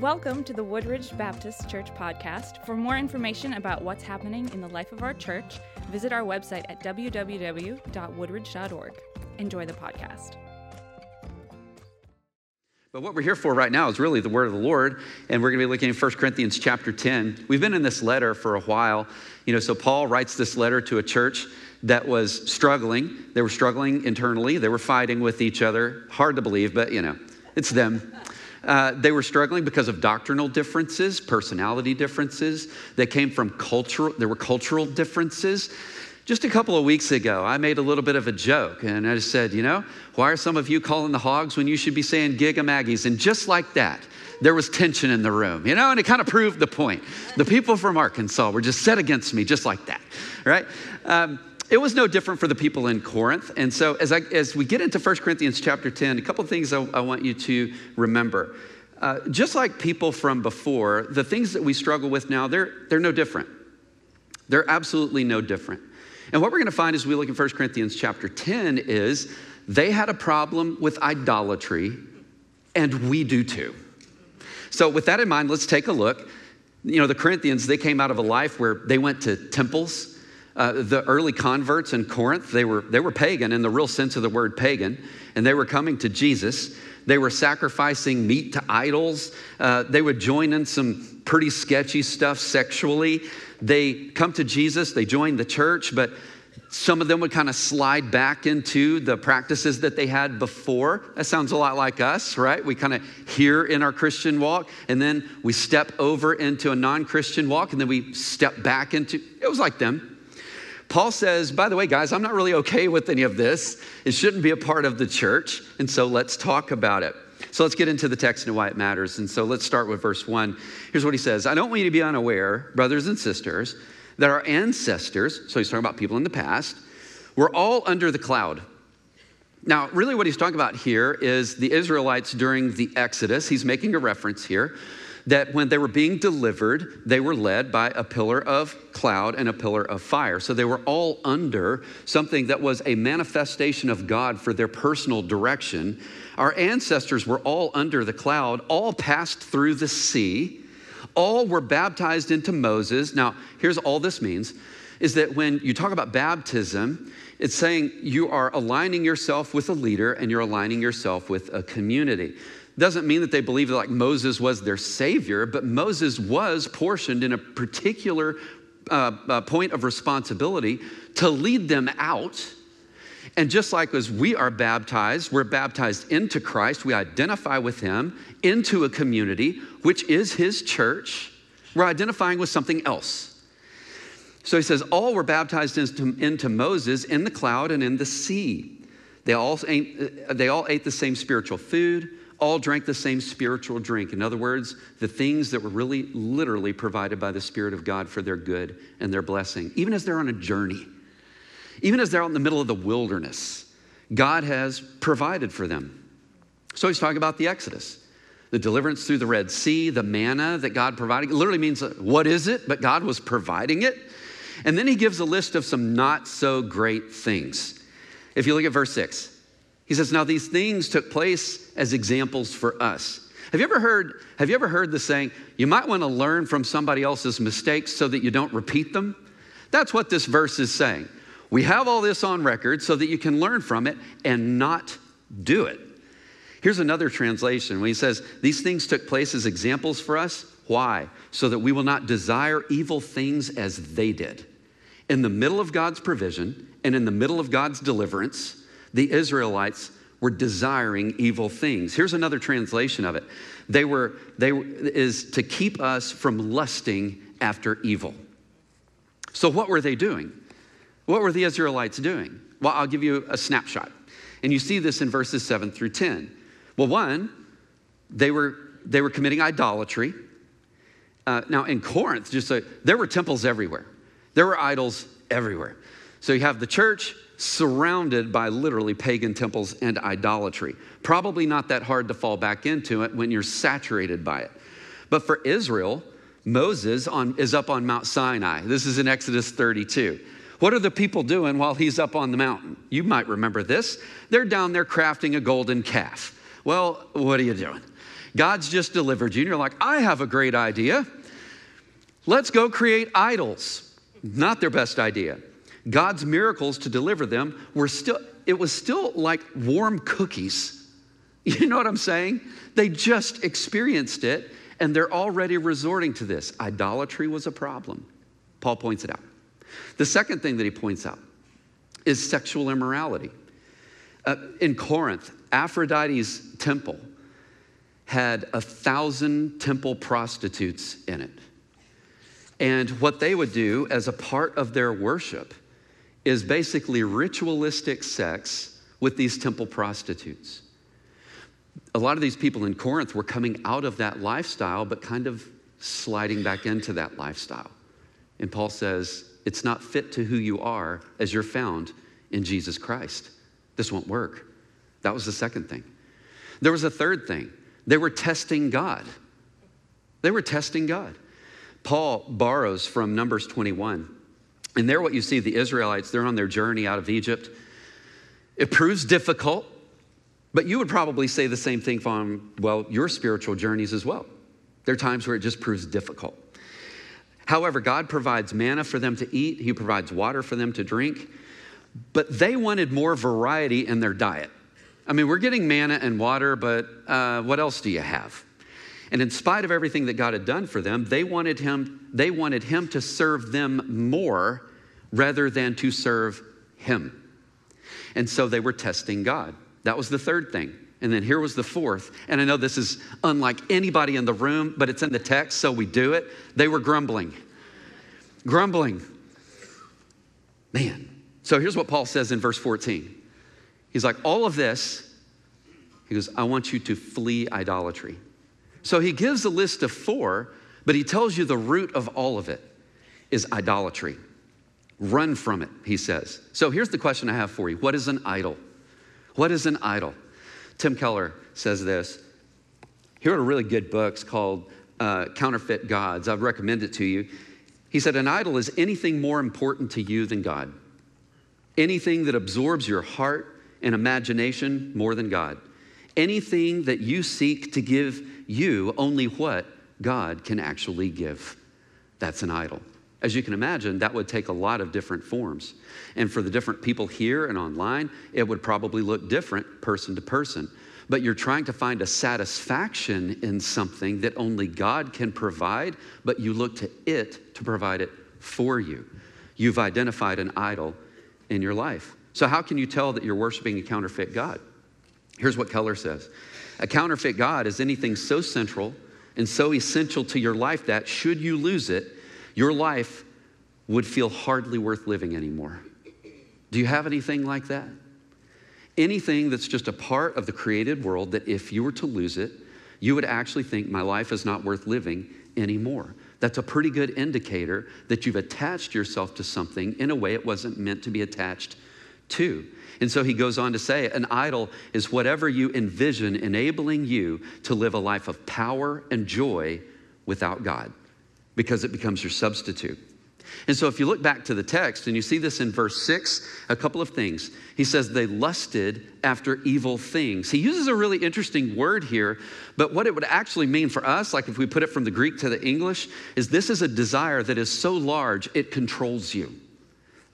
Welcome to the Woodridge Baptist Church podcast. For more information about what's happening in the life of our church, visit our website at www.woodridge.org. Enjoy the podcast. But what we're here for right now is really the word of the Lord, and we're going to be looking at 1 Corinthians chapter 10. We've been in this letter for a while. You know, so Paul writes this letter to a church that was struggling. They were struggling internally, they were fighting with each other. Hard to believe, but you know, it's them. Uh, they were struggling because of doctrinal differences, personality differences. They came from cultural, there were cultural differences. Just a couple of weeks ago, I made a little bit of a joke and I said, you know, why are some of you calling the hogs when you should be saying Gig 'em Aggies? And just like that, there was tension in the room, you know, and it kind of proved the point. The people from Arkansas were just set against me just like that, right? Um, it was no different for the people in Corinth. And so as, I, as we get into 1 Corinthians chapter 10, a couple of things I, I want you to remember. Uh, just like people from before, the things that we struggle with now, they're, they're no different. They're absolutely no different. And what we're going to find as we look in 1 Corinthians chapter 10 is they had a problem with idolatry, and we do too. So, with that in mind, let's take a look. You know, the Corinthians, they came out of a life where they went to temples, uh, the early converts in Corinth, they were, they were pagan in the real sense of the word pagan, and they were coming to Jesus. They were sacrificing meat to idols. Uh, they would join in some pretty sketchy stuff sexually. They come to Jesus, they join the church, but some of them would kind of slide back into the practices that they had before. That sounds a lot like us, right? We kind of hear in our Christian walk, and then we step over into a non Christian walk, and then we step back into it was like them. Paul says, by the way, guys, I'm not really okay with any of this. It shouldn't be a part of the church. And so let's talk about it. So let's get into the text and why it matters. And so let's start with verse one. Here's what he says I don't want you to be unaware, brothers and sisters, that our ancestors, so he's talking about people in the past, were all under the cloud. Now, really, what he's talking about here is the Israelites during the Exodus. He's making a reference here that when they were being delivered, they were led by a pillar of cloud and a pillar of fire. So they were all under something that was a manifestation of God for their personal direction. Our ancestors were all under the cloud, all passed through the sea, all were baptized into Moses. Now, here's all this means is that when you talk about baptism, it's saying you are aligning yourself with a leader and you're aligning yourself with a community doesn't mean that they believe that like Moses was their savior, but Moses was portioned in a particular uh, uh, point of responsibility to lead them out. And just like as we are baptized, we're baptized into Christ, we identify with Him into a community, which is His church. We're identifying with something else. So he says, All were baptized into, into Moses in the cloud and in the sea. They all, ate, they all ate the same spiritual food all drank the same spiritual drink. In other words, the things that were really literally provided by the Spirit of God for their good and their blessing, even as they're on a journey, even as they're out in the middle of the wilderness, God has provided for them. So he's talking about the Exodus. The deliverance through the Red Sea, the manna that God provided. It literally means, uh, what is it? But God was providing it. And then he gives a list of some not so great things. If you look at verse 6, he says, Now these things took place as examples for us. Have you ever heard, have you ever heard the saying, you might want to learn from somebody else's mistakes so that you don't repeat them? That's what this verse is saying. We have all this on record so that you can learn from it and not do it. Here's another translation when he says, These things took place as examples for us. Why? So that we will not desire evil things as they did. In the middle of God's provision and in the middle of God's deliverance, the Israelites were desiring evil things. Here's another translation of it. They were, they is to keep us from lusting after evil. So what were they doing? What were the Israelites doing? Well, I'll give you a snapshot. And you see this in verses 7 through 10. Well, one, they were they were committing idolatry. Uh, now in Corinth, just so, there were temples everywhere. There were idols everywhere. So you have the church, surrounded by literally pagan temples and idolatry. Probably not that hard to fall back into it when you're saturated by it. But for Israel, Moses on, is up on Mount Sinai. This is in Exodus 32. What are the people doing while he's up on the mountain? You might remember this. They're down there crafting a golden calf. Well, what are you doing? God's just delivered you, and you're like, I have a great idea. Let's go create idols. Not their best idea. God's miracles to deliver them were still, it was still like warm cookies. You know what I'm saying? They just experienced it and they're already resorting to this. Idolatry was a problem. Paul points it out. The second thing that he points out is sexual immorality. Uh, in Corinth, Aphrodite's temple had a thousand temple prostitutes in it. And what they would do as a part of their worship is basically ritualistic sex with these temple prostitutes. A lot of these people in Corinth were coming out of that lifestyle, but kind of sliding back into that lifestyle. And Paul says, it's not fit to who you are as you're found in Jesus Christ. This won't work. That was the second thing. There was a third thing. They were testing God. They were testing God. Paul borrows from Numbers 21 and there, what you see the Israelites, they're on their journey out of Egypt. It proves difficult, but you would probably say the same thing from, well, your spiritual journeys as well. There are times where it just proves difficult. However, God provides manna for them to eat, He provides water for them to drink, but they wanted more variety in their diet. I mean, we're getting manna and water, but uh, what else do you have? And in spite of everything that God had done for them, they wanted him, they wanted him to serve them more rather than to serve him. And so they were testing God. That was the third thing. And then here was the fourth. And I know this is unlike anybody in the room, but it's in the text, so we do it. They were grumbling. Grumbling. Man. So here's what Paul says in verse 14. He's like, all of this, he goes, I want you to flee idolatry. So he gives a list of four, but he tells you the root of all of it is idolatry. Run from it, he says. So here's the question I have for you What is an idol? What is an idol? Tim Keller says this. He wrote a really good book called uh, Counterfeit Gods. I've recommended it to you. He said, An idol is anything more important to you than God, anything that absorbs your heart and imagination more than God, anything that you seek to give you only what God can actually give. That's an idol. As you can imagine, that would take a lot of different forms. And for the different people here and online, it would probably look different person to person. But you're trying to find a satisfaction in something that only God can provide, but you look to it to provide it for you. You've identified an idol in your life. So, how can you tell that you're worshiping a counterfeit God? Here's what Keller says a counterfeit God is anything so central and so essential to your life that, should you lose it, your life would feel hardly worth living anymore. Do you have anything like that? Anything that's just a part of the created world that if you were to lose it, you would actually think my life is not worth living anymore. That's a pretty good indicator that you've attached yourself to something in a way it wasn't meant to be attached to. And so he goes on to say an idol is whatever you envision enabling you to live a life of power and joy without God because it becomes your substitute. And so, if you look back to the text and you see this in verse six, a couple of things. He says they lusted after evil things. He uses a really interesting word here, but what it would actually mean for us, like if we put it from the Greek to the English, is this is a desire that is so large it controls you.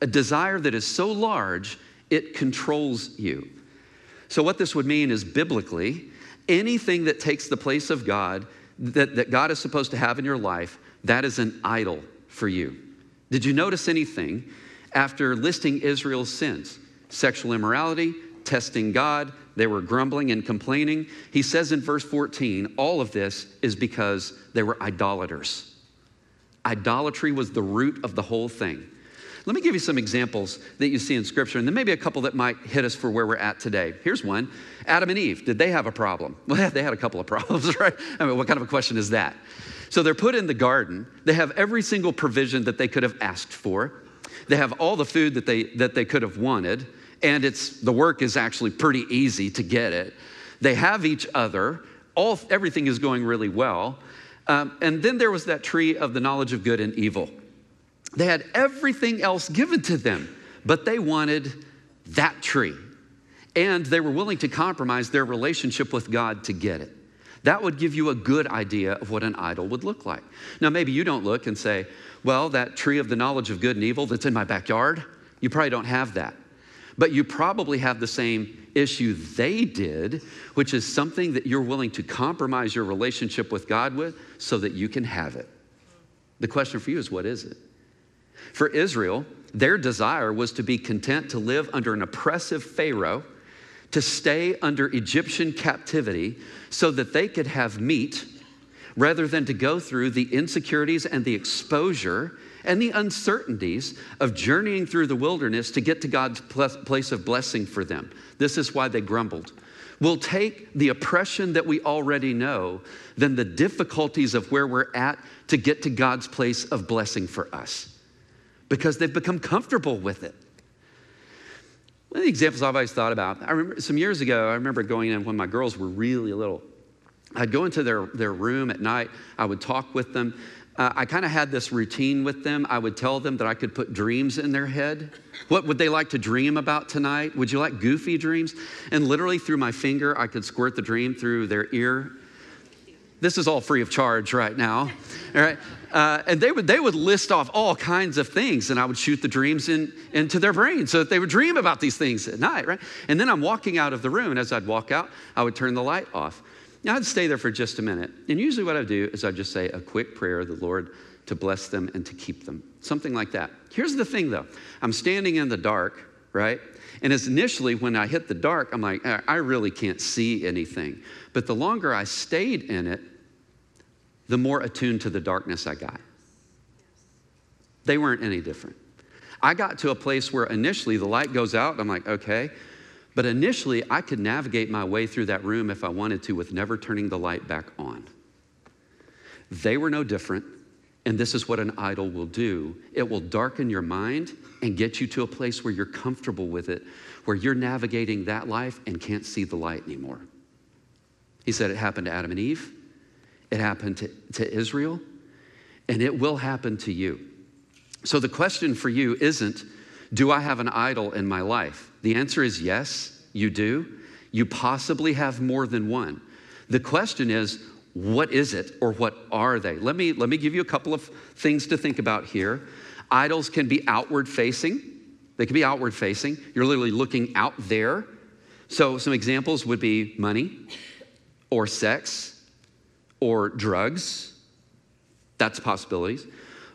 A desire that is so large it controls you. So, what this would mean is biblically, anything that takes the place of God, that, that God is supposed to have in your life, that is an idol for you. Did you notice anything after listing Israel's sins? Sexual immorality, testing God, they were grumbling and complaining. He says in verse 14, all of this is because they were idolaters. Idolatry was the root of the whole thing. Let me give you some examples that you see in Scripture, and then maybe a couple that might hit us for where we're at today. Here's one Adam and Eve, did they have a problem? Well, they had a couple of problems, right? I mean, what kind of a question is that? So they're put in the garden, they have every single provision that they could have asked for, they have all the food that they, that they could have wanted, and it's, the work is actually pretty easy to get it. They have each other, all, everything is going really well. Um, and then there was that tree of the knowledge of good and evil. They had everything else given to them, but they wanted that tree. And they were willing to compromise their relationship with God to get it. That would give you a good idea of what an idol would look like. Now, maybe you don't look and say, well, that tree of the knowledge of good and evil that's in my backyard, you probably don't have that. But you probably have the same issue they did, which is something that you're willing to compromise your relationship with God with so that you can have it. The question for you is what is it? For Israel, their desire was to be content to live under an oppressive Pharaoh, to stay under Egyptian captivity so that they could have meat rather than to go through the insecurities and the exposure and the uncertainties of journeying through the wilderness to get to God's place of blessing for them. This is why they grumbled. We'll take the oppression that we already know, then the difficulties of where we're at to get to God's place of blessing for us because they've become comfortable with it. One of the examples I've always thought about, I remember some years ago, I remember going in when my girls were really little. I'd go into their, their room at night, I would talk with them. Uh, I kind of had this routine with them. I would tell them that I could put dreams in their head. What would they like to dream about tonight? Would you like goofy dreams? And literally through my finger, I could squirt the dream through their ear. This is all free of charge right now. All right. Uh, and they would, they would list off all kinds of things, and I would shoot the dreams in, into their brain so that they would dream about these things at night, right? And then I'm walking out of the room, and as I'd walk out, I would turn the light off. Now, I'd stay there for just a minute. And usually, what I'd do is I'd just say a quick prayer of the Lord to bless them and to keep them, something like that. Here's the thing though I'm standing in the dark, right? And as initially, when I hit the dark, I'm like, I really can't see anything. But the longer I stayed in it, the more attuned to the darkness I got. They weren't any different. I got to a place where initially the light goes out, I'm like, okay, but initially, I could navigate my way through that room if I wanted to with never turning the light back on. They were no different, and this is what an idol will do it will darken your mind and get you to a place where you're comfortable with it, where you're navigating that life and can't see the light anymore. He said it happened to Adam and Eve, it happened to, to Israel, and it will happen to you. So the question for you isn't, do I have an idol in my life? The answer is yes, you do. You possibly have more than one. The question is, what is it or what are they? Let me, let me give you a couple of things to think about here. Idols can be outward facing, they can be outward facing. You're literally looking out there. So, some examples would be money or sex or drugs. That's possibilities.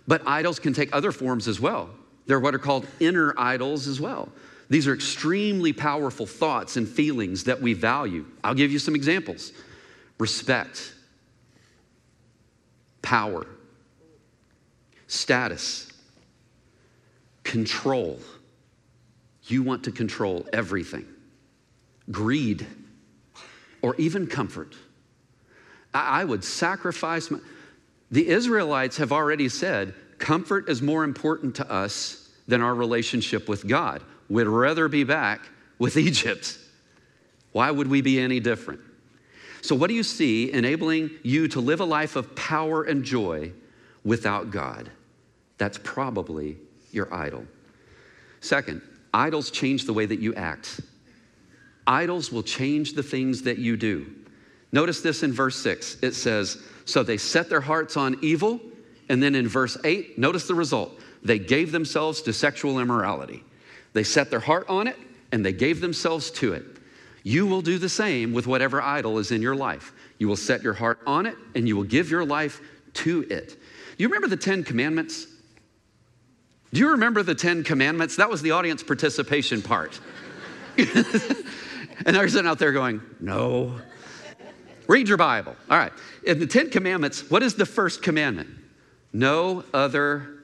But idols can take other forms as well. They're what are called inner idols as well. These are extremely powerful thoughts and feelings that we value. I'll give you some examples respect, power, status, control. You want to control everything, greed, or even comfort. I would sacrifice my. The Israelites have already said comfort is more important to us than our relationship with God. We'd rather be back with Egypt. Why would we be any different? So, what do you see enabling you to live a life of power and joy without God? That's probably your idol. Second, idols change the way that you act. Idols will change the things that you do. Notice this in verse 6. It says, So they set their hearts on evil. And then in verse 8, notice the result. They gave themselves to sexual immorality. They set their heart on it and they gave themselves to it. You will do the same with whatever idol is in your life. You will set your heart on it and you will give your life to it. Do you remember the Ten Commandments? Do you remember the Ten Commandments? That was the audience participation part. and they're sitting out there going, No. Read your Bible. All right. In the Ten Commandments, what is the first commandment? No other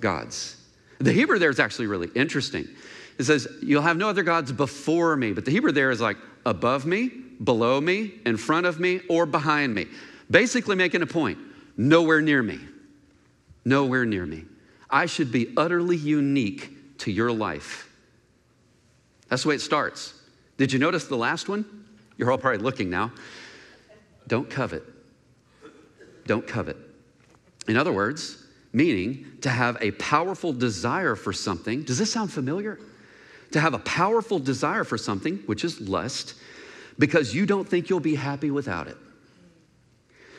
gods. The Hebrew there is actually really interesting. It says, You'll have no other gods before me. But the Hebrew there is like above me, below me, in front of me, or behind me. Basically, making a point nowhere near me. Nowhere near me. I should be utterly unique to your life. That's the way it starts. Did you notice the last one? You're all probably looking now. Don't covet. Don't covet. In other words, meaning to have a powerful desire for something. Does this sound familiar? To have a powerful desire for something, which is lust, because you don't think you'll be happy without it.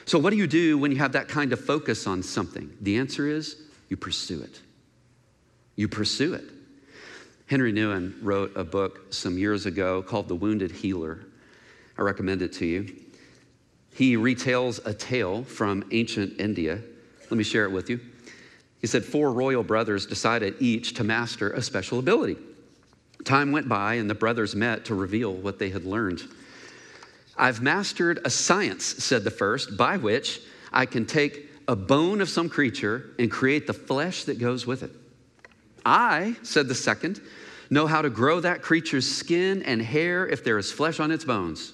So, what do you do when you have that kind of focus on something? The answer is you pursue it. You pursue it. Henri Nouwen wrote a book some years ago called The Wounded Healer. I recommend it to you. He retells a tale from ancient India. Let me share it with you. He said four royal brothers decided each to master a special ability. Time went by, and the brothers met to reveal what they had learned. I've mastered a science, said the first, by which I can take a bone of some creature and create the flesh that goes with it. I, said the second, know how to grow that creature's skin and hair if there is flesh on its bones.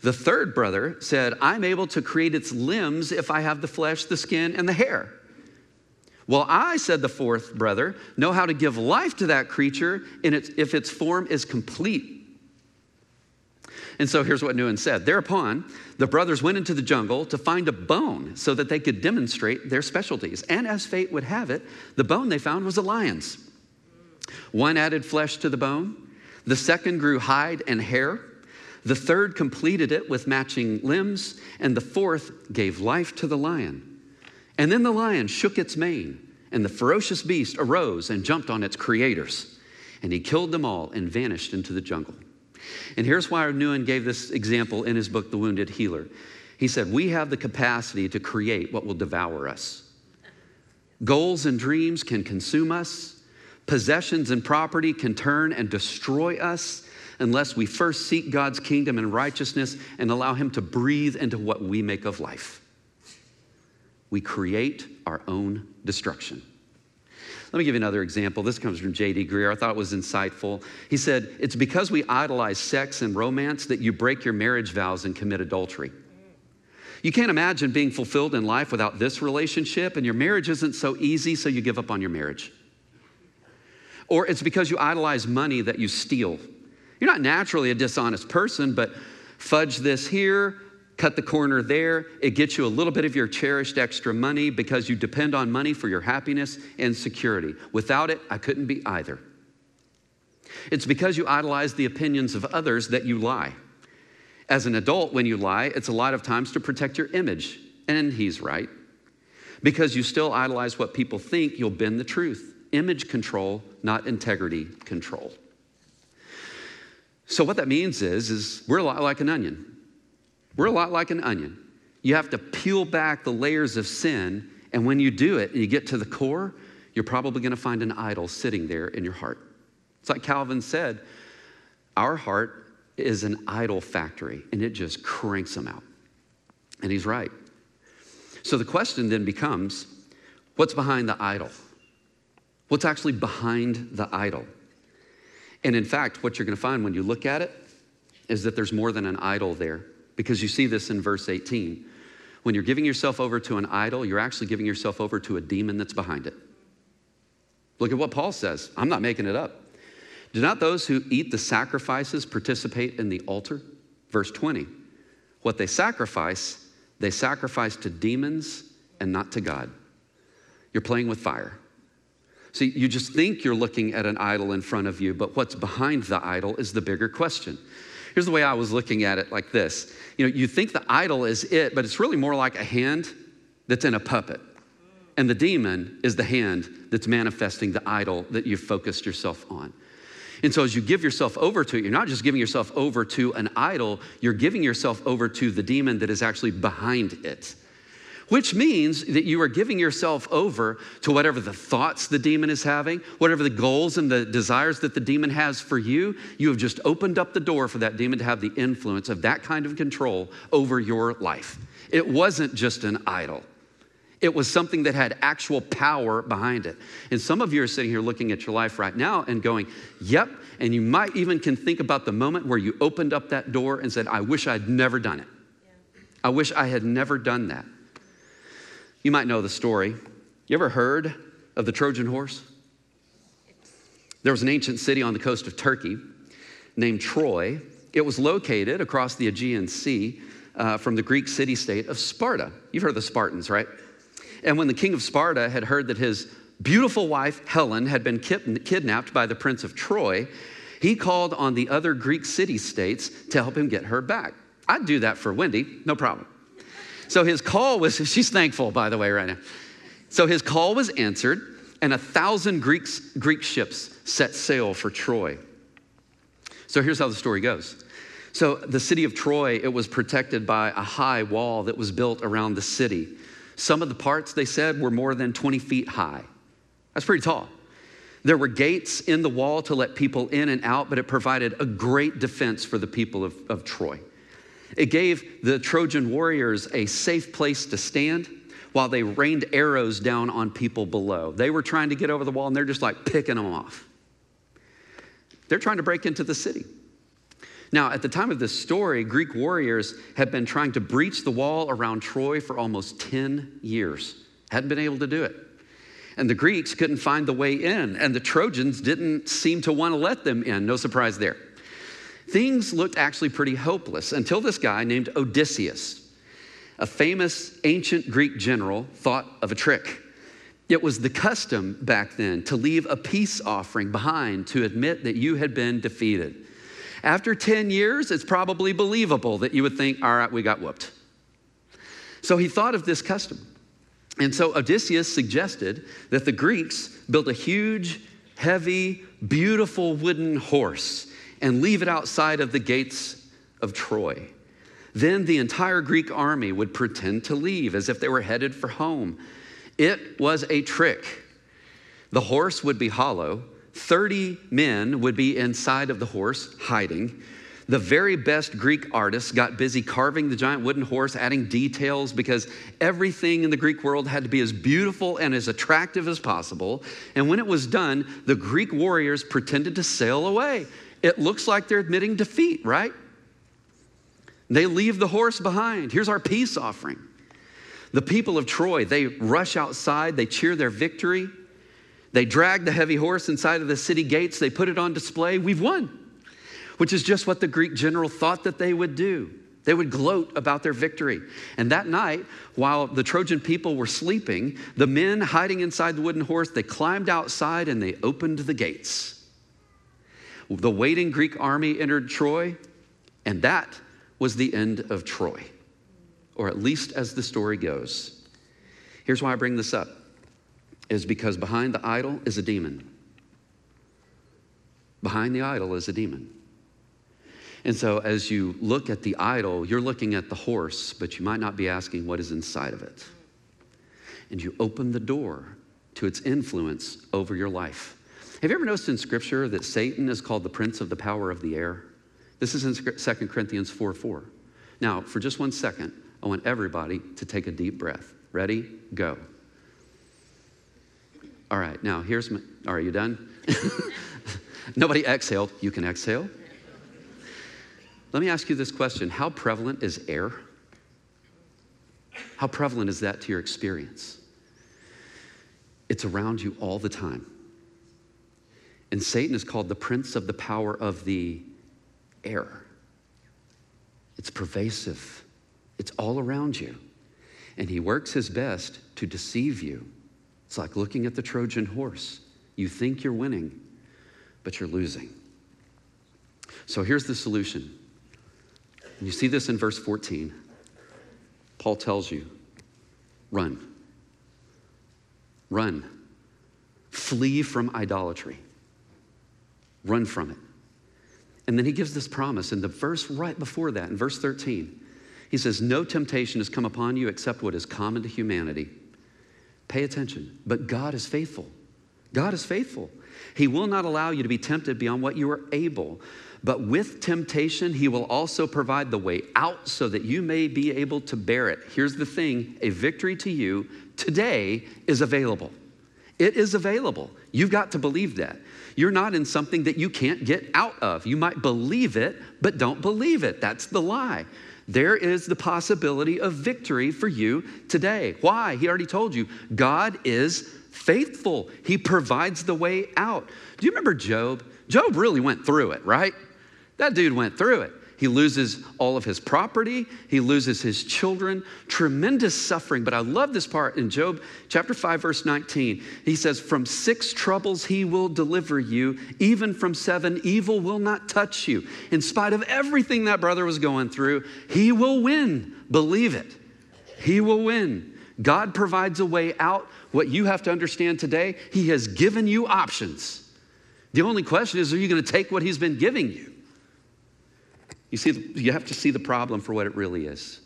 The third brother said, I'm able to create its limbs if I have the flesh, the skin, and the hair. Well, I, said the fourth brother, know how to give life to that creature if its form is complete. And so here's what Nouwen said. Thereupon, the brothers went into the jungle to find a bone so that they could demonstrate their specialties. And as fate would have it, the bone they found was a lion's. One added flesh to the bone, the second grew hide and hair, the third completed it with matching limbs, and the fourth gave life to the lion. And then the lion shook its mane, and the ferocious beast arose and jumped on its creators. And he killed them all and vanished into the jungle. And here's why Nouwen gave this example in his book, The Wounded Healer. He said, We have the capacity to create what will devour us. Goals and dreams can consume us, possessions and property can turn and destroy us unless we first seek God's kingdom and righteousness and allow Him to breathe into what we make of life. We create our own destruction. Let me give you another example. This comes from J.D. Greear. I thought it was insightful. He said, It's because we idolize sex and romance that you break your marriage vows and commit adultery. You can't imagine being fulfilled in life without this relationship, and your marriage isn't so easy, so you give up on your marriage. Or it's because you idolize money that you steal. You're not naturally a dishonest person, but fudge this here, cut the corner there. It gets you a little bit of your cherished extra money because you depend on money for your happiness and security. Without it, I couldn't be either. It's because you idolize the opinions of others that you lie. As an adult, when you lie, it's a lot of times to protect your image. And he's right. Because you still idolize what people think, you'll bend the truth. Image control, not integrity control. So what that means is, is we're like an onion. We're a lot like an onion. You have to peel back the layers of sin, and when you do it and you get to the core, you're probably going to find an idol sitting there in your heart. It's like Calvin said our heart is an idol factory, and it just cranks them out. And he's right. So the question then becomes what's behind the idol? What's actually behind the idol? And in fact, what you're going to find when you look at it is that there's more than an idol there because you see this in verse 18. When you're giving yourself over to an idol, you're actually giving yourself over to a demon that's behind it. Look at what Paul says. I'm not making it up. Do not those who eat the sacrifices participate in the altar? Verse 20. What they sacrifice, they sacrifice to demons and not to God. You're playing with fire. See, you just think you're looking at an idol in front of you, but what's behind the idol is the bigger question. Here's the way I was looking at it like this. You know, you think the idol is it, but it's really more like a hand that's in a puppet. And the demon is the hand that's manifesting the idol that you've focused yourself on. And so, as you give yourself over to it, you're not just giving yourself over to an idol, you're giving yourself over to the demon that is actually behind it which means that you are giving yourself over to whatever the thoughts the demon is having, whatever the goals and the desires that the demon has for you. You have just opened up the door for that demon to have the influence of that kind of control over your life. It wasn't just an idol. It was something that had actual power behind it. And some of you are sitting here looking at your life right now and going, Yep. And you might even can think about the moment where you opened up that door and said, I wish I'd never done it. Yeah. I wish I had never done that. You might know the story. You ever heard of the Trojan horse? There was an ancient city on the coast of Turkey named Troy. It was located across the Aegean Sea uh, from the Greek city state of Sparta. You've heard of the Spartans, right? And when the king of Sparta had heard that his beautiful wife, Helen, had been kidnapped by the prince of Troy, he called on the other Greek city states to help him get her back. I'd do that for Wendy, no problem. So his call was, she's thankful, by the way, right now. So his call was answered, and a thousand Greeks, Greek ships set sail for Troy. So here's how the story goes. So the city of Troy, it was protected by a high wall that was built around the city. Some of the parts, they said, were more than 20 feet high. That's pretty tall. There were gates in the wall to let people in and out, but it provided a great defense for the people of, of Troy. It gave the Trojan warriors a safe place to stand while they rained arrows down on people below. They were trying to get over the wall and they're just like picking them off. They're trying to break into the city. Now, at the time of this story, Greek warriors had been trying to breach the wall around Troy for almost 10 years, hadn't been able to do it. And the Greeks couldn't find the way in, and the Trojans didn't seem to want to let them in. No surprise there. Things looked actually pretty hopeless until this guy named Odysseus, a famous ancient Greek general, thought of a trick. It was the custom back then to leave a peace offering behind to admit that you had been defeated. After 10 years, it's probably believable that you would think, all right, we got whooped. So he thought of this custom. And so Odysseus suggested that the Greeks build a huge, heavy, beautiful wooden horse and leave it outside of the gates of Troy. Then the entire Greek army would pretend to leave as if they were headed for home. It was a trick. The horse would be hollow, 30 men would be inside of the horse, hiding. The very best Greek artists got busy carving the giant wooden horse, adding details because everything in the Greek world had to be as beautiful and as attractive as possible. And when it was done, the Greek warriors pretended to sail away. It looks like they're admitting defeat, right? They leave the horse behind. Here's our peace offering. The people of Troy, they rush outside, they cheer their victory. They drag the heavy horse inside of the city gates, they put it on display. We've won, which is just what the Greek general thought that they would do. They would gloat about their victory. And that night, while the Trojan people were sleeping, the men hiding inside the wooden horse, they climbed outside and they opened the gates. The waiting Greek army entered Troy, and that was the end of Troy, or at least as the story goes. Here's why I bring this up is because behind the idol is a demon. Behind the idol is a demon. And so, as you look at the idol, you're looking at the horse, but you might not be asking what is inside of it. And you open the door to its influence over your life. Have you ever noticed in Scripture that Satan is called the prince of the power of the air? This is in 2 Corinthians 4 4. Now, for just one second, I want everybody to take a deep breath. Ready? Go. All right, now here's my. Are you done? Nobody exhaled. You can exhale. Let me ask you this question How prevalent is air? How prevalent is that to your experience? It's around you all the time. And Satan is called the prince of the power of the air. It's pervasive, it's all around you. And he works his best to deceive you it's like looking at the Trojan horse. You think you're winning, but you're losing. So here's the solution. You see this in verse 14. Paul tells you run. Run. Flee from idolatry. Run from it. And then he gives this promise in the verse right before that, in verse 13. He says, No temptation has come upon you except what is common to humanity. Pay attention. But God is faithful. God is faithful. He will not allow you to be tempted beyond what you are able. But with temptation, He will also provide the way out so that you may be able to bear it. Here's the thing a victory to you today is available. It is available. You've got to believe that. You're not in something that you can't get out of. You might believe it, but don't believe it. That's the lie there is the possibility of victory for you today. Why? He already told you God is faithful, He provides the way out. Do you remember Job? Job really went through it, right? That dude went through it. He loses all of his property, he loses his children, tremendous suffering. But I love this part in Job chapter 5, verse 19. He says, From six troubles he will deliver you, even from seven, evil will not touch you. In spite of everything that brother was going through, he will win. Believe it. He will win. God provides a way out. What you have to understand today, He has given you options. The only question is, are you going to take what He's been giving you? You see, you have to see the problem for what it really is.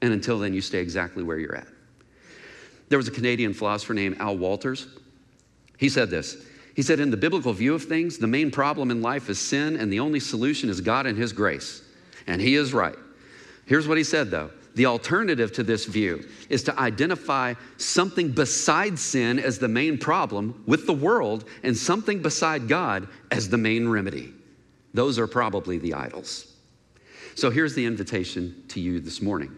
And until then, you stay exactly where you're at. There was a Canadian philosopher named Al Wolters. He said this He said, In the biblical view of things, the main problem in life is sin, and the only solution is God and His grace. And he is right. Here's what he said, though the alternative to this view is to identify something beside sin as the main problem with the world and something beside God as the main remedy. Those are probably the idols. So here's the invitation to you this morning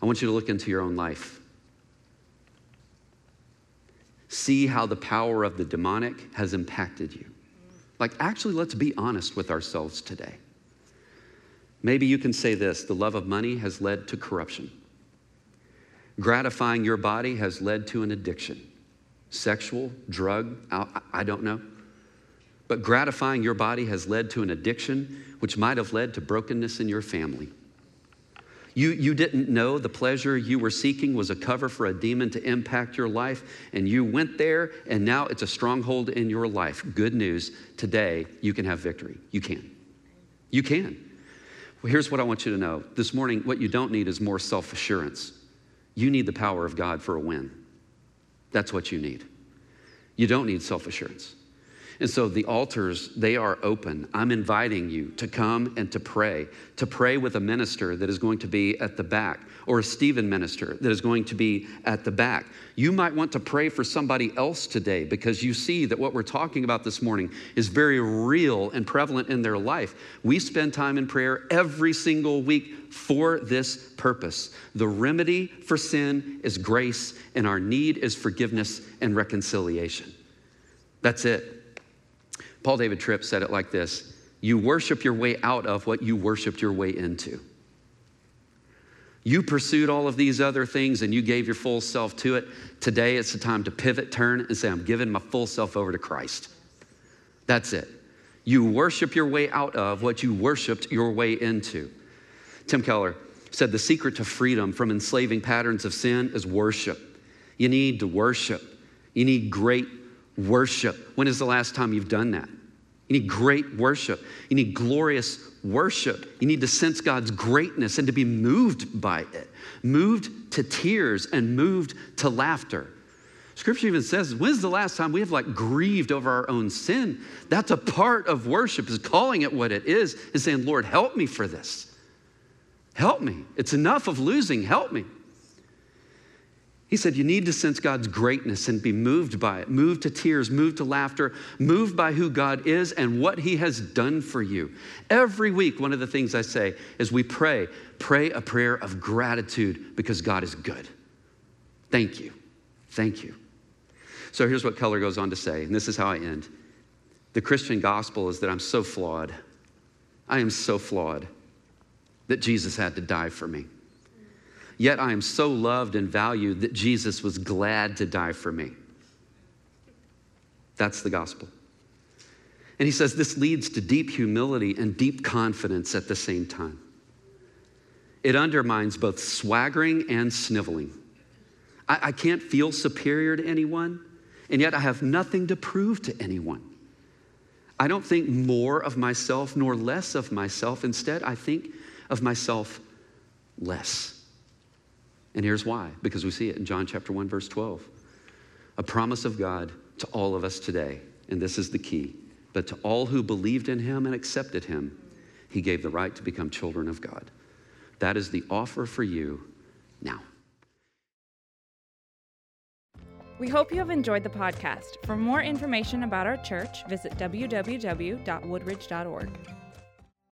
I want you to look into your own life. See how the power of the demonic has impacted you. Like, actually, let's be honest with ourselves today. Maybe you can say this the love of money has led to corruption. Gratifying your body has led to an addiction. Sexual, drug, I don't know. But gratifying your body has led to an addiction, which might have led to brokenness in your family. You, you didn't know the pleasure you were seeking was a cover for a demon to impact your life, and you went there, and now it's a stronghold in your life. Good news today, you can have victory. You can. You can. Well, here's what I want you to know this morning what you don't need is more self assurance. You need the power of God for a win. That's what you need. You don't need self assurance. And so the altars, they are open. I'm inviting you to come and to pray, to pray with a minister that is going to be at the back, or a Stephen minister that is going to be at the back. You might want to pray for somebody else today because you see that what we're talking about this morning is very real and prevalent in their life. We spend time in prayer every single week for this purpose. The remedy for sin is grace, and our need is forgiveness and reconciliation. That's it. Paul David Tripp said it like this You worship your way out of what you worshiped your way into. You pursued all of these other things and you gave your full self to it. Today it's the time to pivot, turn, and say, I'm giving my full self over to Christ. That's it. You worship your way out of what you worshiped your way into. Tim Keller said the secret to freedom from enslaving patterns of sin is worship. You need to worship. You need great worship. When is the last time you've done that? You need great worship. You need glorious worship. You need to sense God's greatness and to be moved by it, moved to tears and moved to laughter. Scripture even says, when's the last time we have like grieved over our own sin? That's a part of worship, is calling it what it is and saying, Lord, help me for this. Help me. It's enough of losing. Help me. He said, You need to sense God's greatness and be moved by it, moved to tears, moved to laughter, moved by who God is and what He has done for you. Every week, one of the things I say is we pray, pray a prayer of gratitude because God is good. Thank you. Thank you. So here's what Keller goes on to say, and this is how I end. The Christian gospel is that I'm so flawed. I am so flawed that Jesus had to die for me. Yet I am so loved and valued that Jesus was glad to die for me. That's the gospel. And he says this leads to deep humility and deep confidence at the same time. It undermines both swaggering and sniveling. I, I, can't feel superior to anyone, and yet I have nothing to prove to anyone. I don't think more of myself nor less of myself. Instead, I think of myself less. And here's why because we see it in John chapter 1, verse 12. A promise of God to all of us today, and this is the key. But to all who believed in him and accepted him, he gave the right to become children of God. That is the offer for you now. We hope you have enjoyed the podcast. For more information about our church, visit www.woodridge.org.